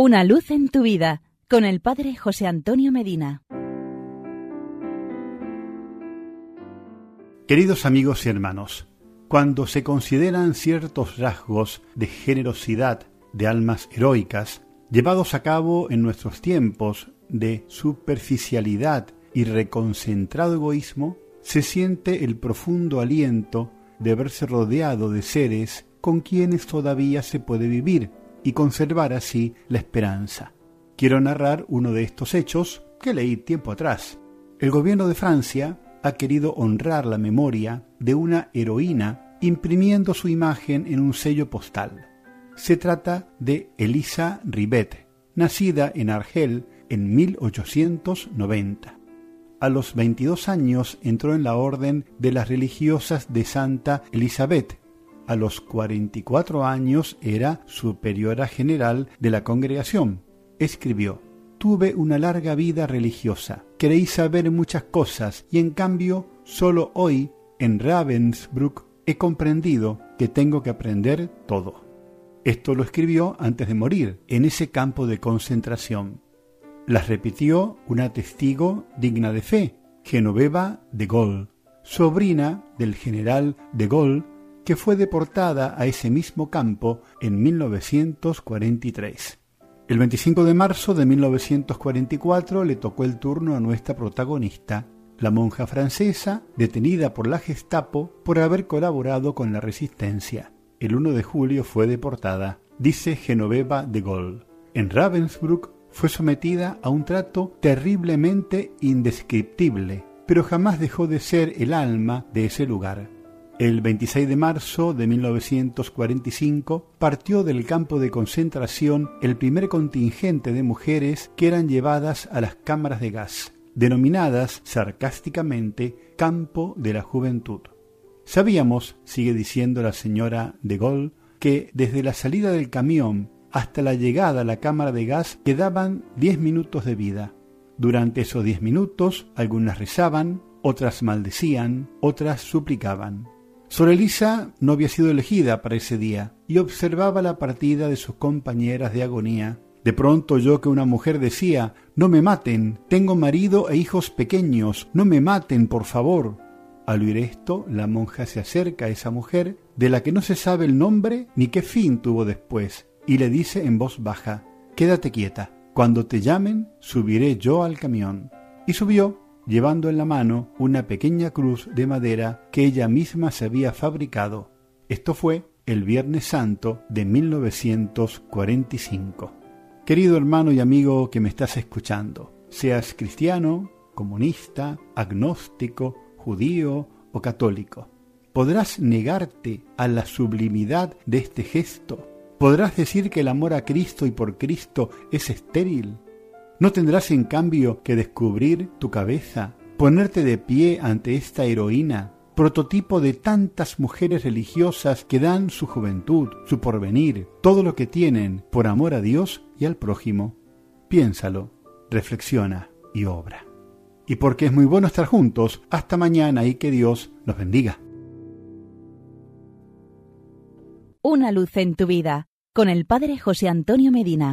Una luz en tu vida con el Padre José Antonio Medina. Queridos amigos y hermanos, cuando se consideran ciertos rasgos de generosidad de almas heroicas llevados a cabo en nuestros tiempos de superficialidad y reconcentrado egoísmo, se siente el profundo aliento de verse rodeado de seres con quienes todavía se puede vivir y conservar así la esperanza. Quiero narrar uno de estos hechos que leí tiempo atrás. El gobierno de Francia ha querido honrar la memoria de una heroína imprimiendo su imagen en un sello postal. Se trata de Elisa Ribet, nacida en Argel en 1890. A los 22 años entró en la orden de las religiosas de Santa Elizabeth, a los 44 años era superiora general de la congregación. Escribió, Tuve una larga vida religiosa, creí saber muchas cosas y en cambio solo hoy, en Ravensbrück, he comprendido que tengo que aprender todo. Esto lo escribió antes de morir, en ese campo de concentración. Las repitió una testigo digna de fe, Genoveva de Gaulle, sobrina del general de Gaulle que fue deportada a ese mismo campo en 1943. El 25 de marzo de 1944 le tocó el turno a nuestra protagonista, la monja francesa detenida por la Gestapo por haber colaborado con la resistencia. El 1 de julio fue deportada, dice Genoveva de Gaulle. En Ravensbrück fue sometida a un trato terriblemente indescriptible, pero jamás dejó de ser el alma de ese lugar. El 26 de marzo de 1945 partió del campo de concentración el primer contingente de mujeres que eran llevadas a las cámaras de gas, denominadas sarcásticamente Campo de la Juventud. Sabíamos, sigue diciendo la señora de Gaulle, que desde la salida del camión hasta la llegada a la cámara de gas quedaban diez minutos de vida. Durante esos diez minutos algunas rezaban, otras maldecían, otras suplicaban. Sor Elisa no había sido elegida para ese día y observaba la partida de sus compañeras de agonía. De pronto oyó que una mujer decía No me maten, tengo marido e hijos pequeños, no me maten, por favor. Al oír esto, la monja se acerca a esa mujer, de la que no se sabe el nombre ni qué fin tuvo después, y le dice en voz baja Quédate quieta, cuando te llamen subiré yo al camión. Y subió llevando en la mano una pequeña cruz de madera que ella misma se había fabricado. Esto fue el Viernes Santo de 1945. Querido hermano y amigo que me estás escuchando, seas cristiano, comunista, agnóstico, judío o católico, podrás negarte a la sublimidad de este gesto. Podrás decir que el amor a Cristo y por Cristo es estéril, no tendrás en cambio que descubrir tu cabeza, ponerte de pie ante esta heroína, prototipo de tantas mujeres religiosas que dan su juventud, su porvenir, todo lo que tienen por amor a Dios y al prójimo. Piénsalo, reflexiona y obra. Y porque es muy bueno estar juntos, hasta mañana y que Dios los bendiga. Una luz en tu vida con el Padre José Antonio Medina.